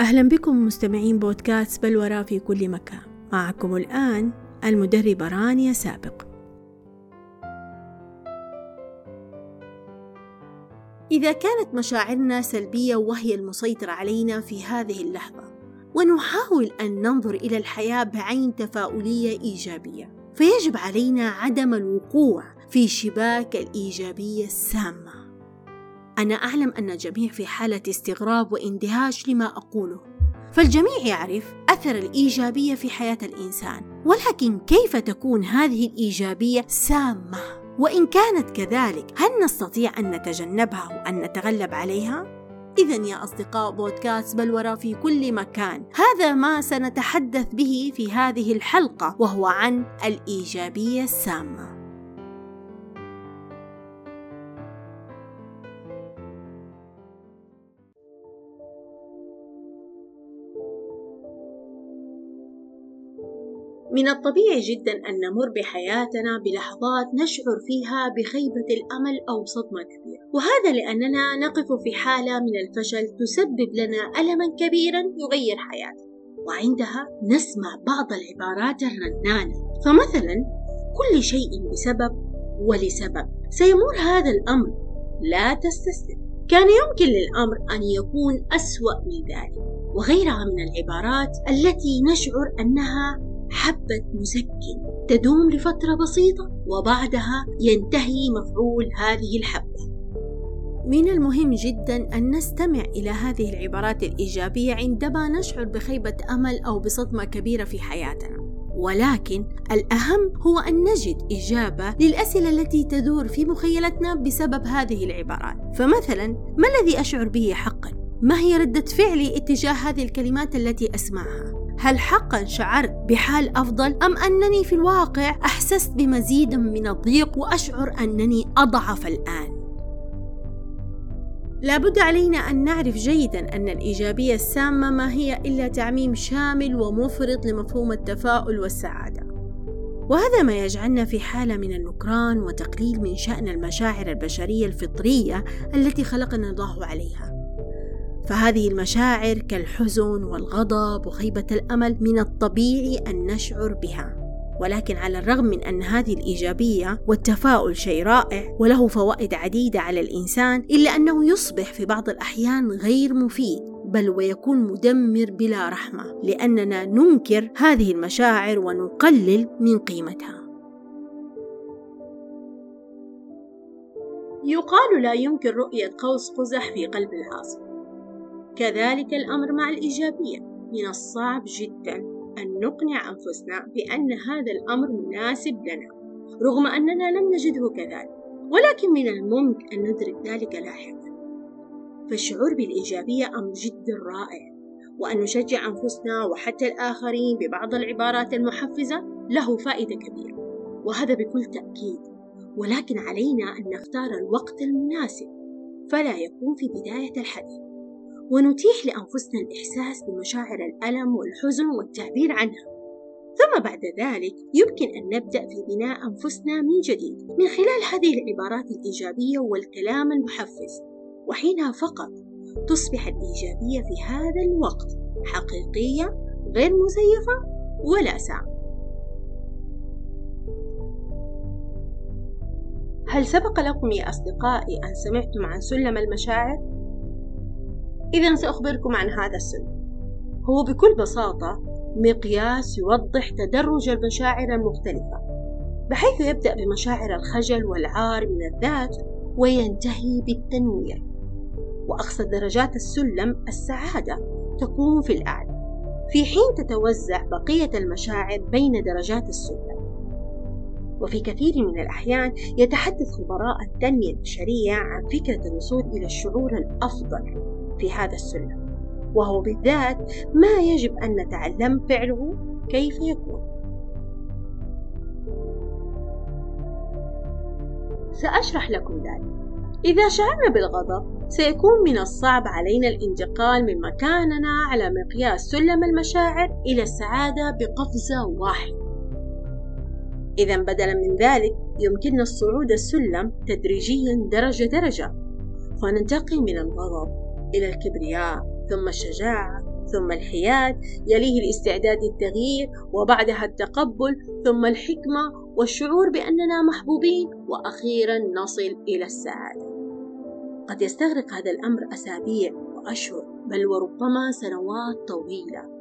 أهلا بكم مستمعين بودكاست بلورة في كل مكان. معكم الآن المدربة رانيا سابق. إذا كانت مشاعرنا سلبية وهي المسيطرة علينا في هذه اللحظة ونحاول أن ننظر إلى الحياة بعين تفاؤلية إيجابية فيجب علينا عدم الوقوع في شباك الإيجابية السامة. أنا أعلم أن الجميع في حالة استغراب واندهاش لما أقوله فالجميع يعرف أثر الإيجابية في حياة الإنسان ولكن كيف تكون هذه الإيجابية سامة؟ وإن كانت كذلك هل نستطيع أن نتجنبها وأن نتغلب عليها؟ إذا يا أصدقاء بودكاست بلورة في كل مكان هذا ما سنتحدث به في هذه الحلقة وهو عن الإيجابية السامة من الطبيعي جدا أن نمر بحياتنا بلحظات نشعر فيها بخيبة الأمل أو صدمة كبيرة. وهذا لأننا نقف في حالة من الفشل تسبب لنا ألما كبيرا يغير حياتنا. وعندها نسمع بعض العبارات الرنانة. فمثلا كل شيء بسبب ولسبب. سيمر هذا الأمر. لا تستسلم. كان يمكن للأمر أن يكون أسوأ من ذلك. وغيرها من العبارات التي نشعر أنها حبة مسكن تدوم لفترة بسيطة وبعدها ينتهي مفعول هذه الحبة. من المهم جدا أن نستمع إلى هذه العبارات الإيجابية عندما نشعر بخيبة أمل أو بصدمة كبيرة في حياتنا. ولكن الأهم هو أن نجد إجابة للأسئلة التي تدور في مخيلتنا بسبب هذه العبارات فمثلا ما الذي أشعر به حقا؟ ما هي ردة فعلي اتجاه هذه الكلمات التي أسمعها؟ هل حقا شعرت بحال أفضل أم أنني في الواقع أحسست بمزيد من الضيق وأشعر أنني أضعف الآن؟ لابد علينا أن نعرف جيدا أن الإيجابية السامة ما هي إلا تعميم شامل ومفرط لمفهوم التفاؤل والسعادة وهذا ما يجعلنا في حالة من النكران وتقليل من شأن المشاعر البشرية الفطرية التي خلقنا الله عليها فهذه المشاعر كالحزن والغضب وخيبة الأمل من الطبيعي أن نشعر بها. ولكن على الرغم من أن هذه الإيجابية والتفاؤل شيء رائع وله فوائد عديدة على الإنسان إلا أنه يصبح في بعض الأحيان غير مفيد بل ويكون مدمر بلا رحمة لأننا ننكر هذه المشاعر ونقلل من قيمتها. يقال لا يمكن رؤية قوس قزح في قلب العاصفة كذلك الأمر مع الإيجابية. من الصعب جدا أن نقنع أنفسنا بأن هذا الأمر مناسب لنا رغم أننا لم نجده كذلك. ولكن من الممكن أن ندرك ذلك لاحقا. فالشعور بالإيجابية أمر جدا رائع. وأن نشجع أنفسنا وحتى الآخرين ببعض العبارات المحفزة له فائدة كبيرة. وهذا بكل تأكيد. ولكن علينا أن نختار الوقت المناسب. فلا يكون في بداية الحديث. ونتيح لأنفسنا الإحساس بمشاعر الألم والحزن والتعبير عنها. ثم بعد ذلك يمكن أن نبدأ في بناء أنفسنا من جديد من خلال هذه العبارات الإيجابية والكلام المحفز. وحينها فقط تصبح الإيجابية في هذا الوقت حقيقية غير مزيفة ولا سامة هل سبق لكم يا أصدقائي أن سمعتم عن سلم المشاعر؟ إذا سأخبركم عن هذا السلم هو بكل بساطة مقياس يوضح تدرج المشاعر المختلفة بحيث يبدأ بمشاعر الخجل والعار من الذات وينتهي بالتنوير وأقصى درجات السلم السعادة تكون في الأعلى في حين تتوزع بقية المشاعر بين درجات السلم. وفي كثير من الأحيان يتحدث خبراء التنمية البشرية عن فكرة الوصول إلى الشعور الأفضل. في هذا السلم وهو بالذات ما يجب أن نتعلم فعله كيف يكون. سأشرح لكم ذلك. إذا شعرنا بالغضب سيكون من الصعب علينا الانتقال من مكاننا على مقياس سلم المشاعر إلى السعادة بقفزة واحدة. إذا بدلا من ذلك يمكننا الصعود السلم تدريجيا درجة درجة فننتقل من الغضب إلى الكبرياء ثم الشجاعة ثم الحياد يليه الاستعداد للتغيير وبعدها التقبل ثم الحكمة والشعور بأننا محبوبين وأخيرا نصل إلى السعادة. قد يستغرق هذا الأمر أسابيع وأشهر بل وربما سنوات طويلة.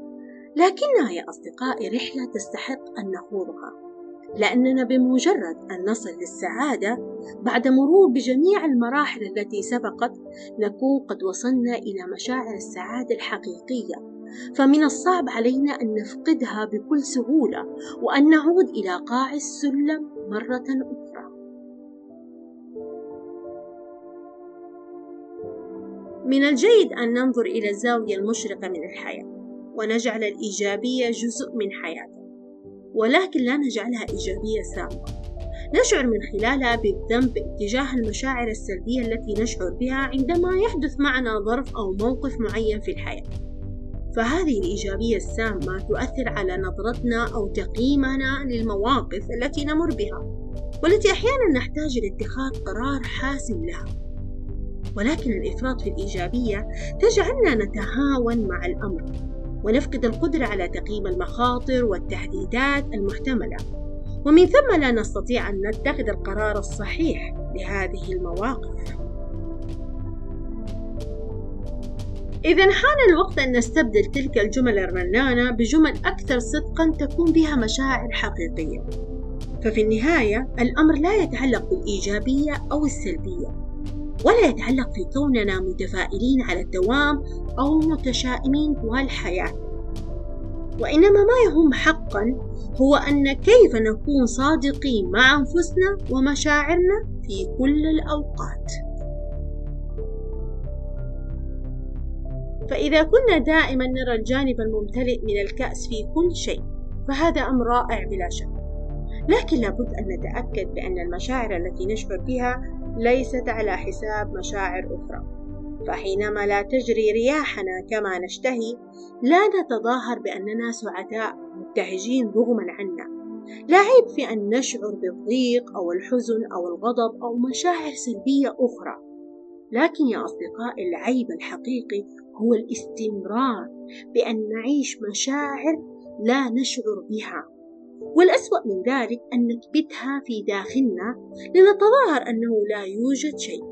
لكنها يا أصدقائي رحلة تستحق أن نخوضها. لأننا بمجرد أن نصل للسعادة بعد مرور بجميع المراحل التي سبقت نكون قد وصلنا إلى مشاعر السعادة الحقيقية. فمن الصعب علينا أن نفقدها بكل سهولة وأن نعود إلى قاع السلم مرة أخرى. من الجيد أن ننظر إلى الزاوية المشرقة من الحياة ونجعل الإيجابية جزء من حياتنا. ولكن لا نجعلها إيجابية سامة نشعر من خلالها بالذنب اتجاه المشاعر السلبية التي نشعر بها عندما يحدث معنا ظرف أو موقف معين في الحياة. فهذه الإيجابية السامة تؤثر على نظرتنا أو تقييمنا للمواقف التي نمر بها والتي أحيانا نحتاج لاتخاذ قرار حاسم لها. ولكن الإفراط في الإيجابية تجعلنا نتهاون مع الأمر. ونفقد القدرة على تقييم المخاطر والتهديدات المحتملة. ومن ثم لا نستطيع أن نتخذ القرار الصحيح لهذه المواقف. إذا حان الوقت أن نستبدل تلك الجمل الرنانة بجمل أكثر صدقا تكون بها مشاعر حقيقية. ففي النهاية الأمر لا يتعلق بالإيجابية أو السلبية. ولا يتعلق في كوننا متفائلين على الدوام أو متشائمين طوال الحياة وإنما ما يهم حقا هو أن كيف نكون صادقين مع أنفسنا ومشاعرنا في كل الأوقات. فإذا كنا دائما نرى الجانب الممتلئ من الكأس في كل شيء فهذا أمر رائع بلا شك. لكن لابد أن نتأكد بأن المشاعر التي نشعر بها ليست على حساب مشاعر أخرى. فحينما لا تجري رياحنا كما نشتهي لا نتظاهر بأننا سعداء مبتهجين رغما عنا. لا عيب في أن نشعر بالضيق أو الحزن أو الغضب أو مشاعر سلبية أخرى. لكن يا أصدقائي العيب الحقيقي هو الاستمرار بأن نعيش مشاعر لا نشعر بها. والأسوأ من ذلك أن نكبتها في داخلنا لنتظاهر أنه لا يوجد شيء.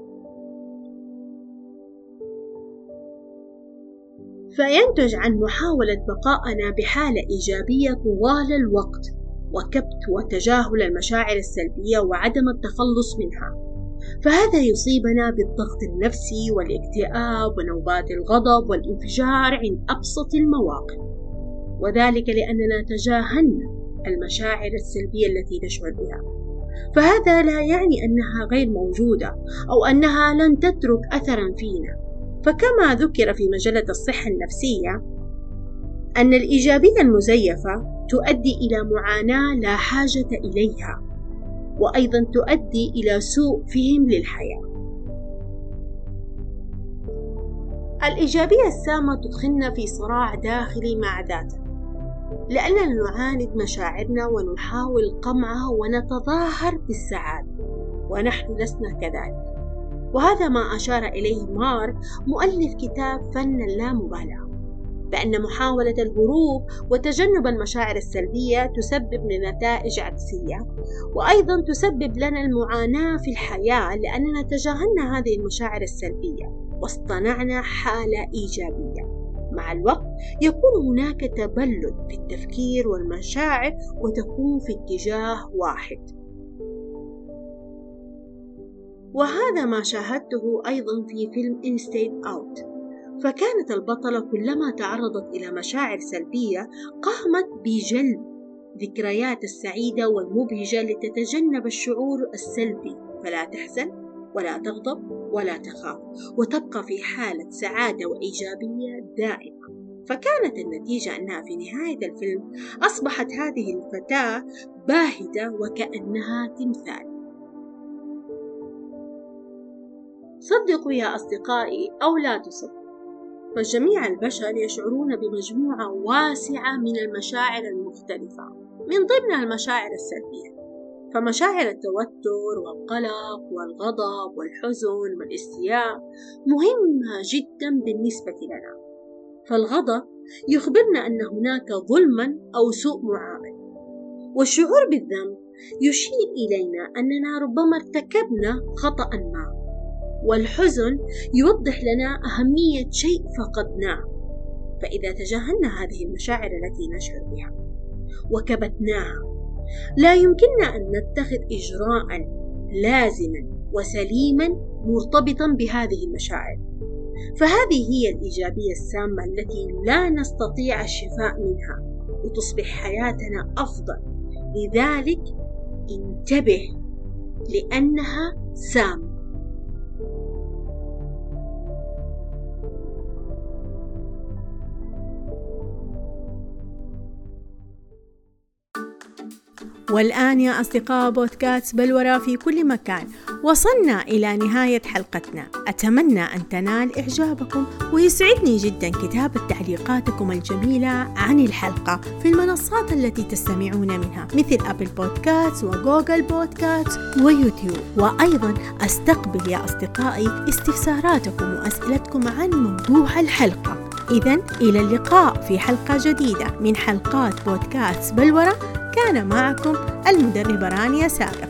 فينتج عن محاولة بقائنا بحالة إيجابية طوال الوقت وكبت وتجاهل المشاعر السلبية وعدم التخلص منها. فهذا يصيبنا بالضغط النفسي والاكتئاب ونوبات الغضب والانفجار عند أبسط المواقف. وذلك لأننا تجاهلنا المشاعر السلبية التي نشعر بها. فهذا لا يعني أنها غير موجودة أو أنها لن تترك أثرا فينا. فكما ذكر في مجلة الصحة النفسية أن الإيجابية المزيفة تؤدي إلى معاناة لا حاجة إليها وأيضا تؤدي إلى سوء فهم للحياة. الإيجابية السامة تدخلنا في صراع داخلي مع ذاتنا لأننا نعاند مشاعرنا ونحاول قمعها ونتظاهر بالسعادة ونحن لسنا كذلك. وهذا ما أشار إليه مار مؤلف كتاب فن اللامبالاة بأن محاولة الهروب وتجنب المشاعر السلبية تسبب نتائج عكسية وأيضا تسبب لنا المعاناة في الحياة لأننا تجاهلنا هذه المشاعر السلبية واصطنعنا حالة إيجابية. مع الوقت يكون هناك تبلد في التفكير والمشاعر وتكون في اتجاه واحد. وهذا ما شاهدته أيضا في فيلم إنستيد أوت فكانت البطلة كلما تعرضت إلى مشاعر سلبية قامت بجلب ذكريات السعيدة والمبهجة لتتجنب الشعور السلبي. فلا تحزن. ولا تغضب ولا تخاف وتبقى في حالة سعادة وإيجابية دائمة. فكانت النتيجة أنها في نهاية الفيلم أصبحت هذه الفتاة باهتة وكأنها تمثال. صدقوا يا أصدقائي أو لا تصدقوا فجميع البشر يشعرون بمجموعة واسعة من المشاعر المختلفة من ضمنها المشاعر السلبية. فمشاعر التوتر والقلق والغضب والحزن والاستياء مهمة جدا بالنسبة لنا. فالغضب يخبرنا أن هناك ظلما أو سوء معاملة. والشعور بالذنب يشير إلينا أننا ربما ارتكبنا خطأ ما. والحزن يوضح لنا أهمية شيء فقدناه. فإذا تجاهلنا هذه المشاعر التي نشعر بها وكبتناها لا يمكننا أن نتخذ إجراء لازما وسليما مرتبطا بهذه المشاعر. فهذه هي الإيجابية السامة التي لا نستطيع الشفاء منها وتصبح حياتنا أفضل. لذلك انتبه لأنها سامة. والآن يا أصدقاء بودكاست بلورة في كل مكان. وصلنا إلى نهاية حلقتنا. أتمنى أن تنال إعجابكم ويسعدني جدا كتابة تعليقاتكم الجميلة عن الحلقة في المنصات التي تستمعون منها مثل أبل بودكاست وجوجل بودكاست ويوتيوب. وأيضا أستقبل يا أصدقائي استفساراتكم وأسئلتكم عن موضوع الحلقة. إذا إلى اللقاء في حلقة جديدة من حلقات بودكاست بلورة كان معكم المدربة رانيا سابق.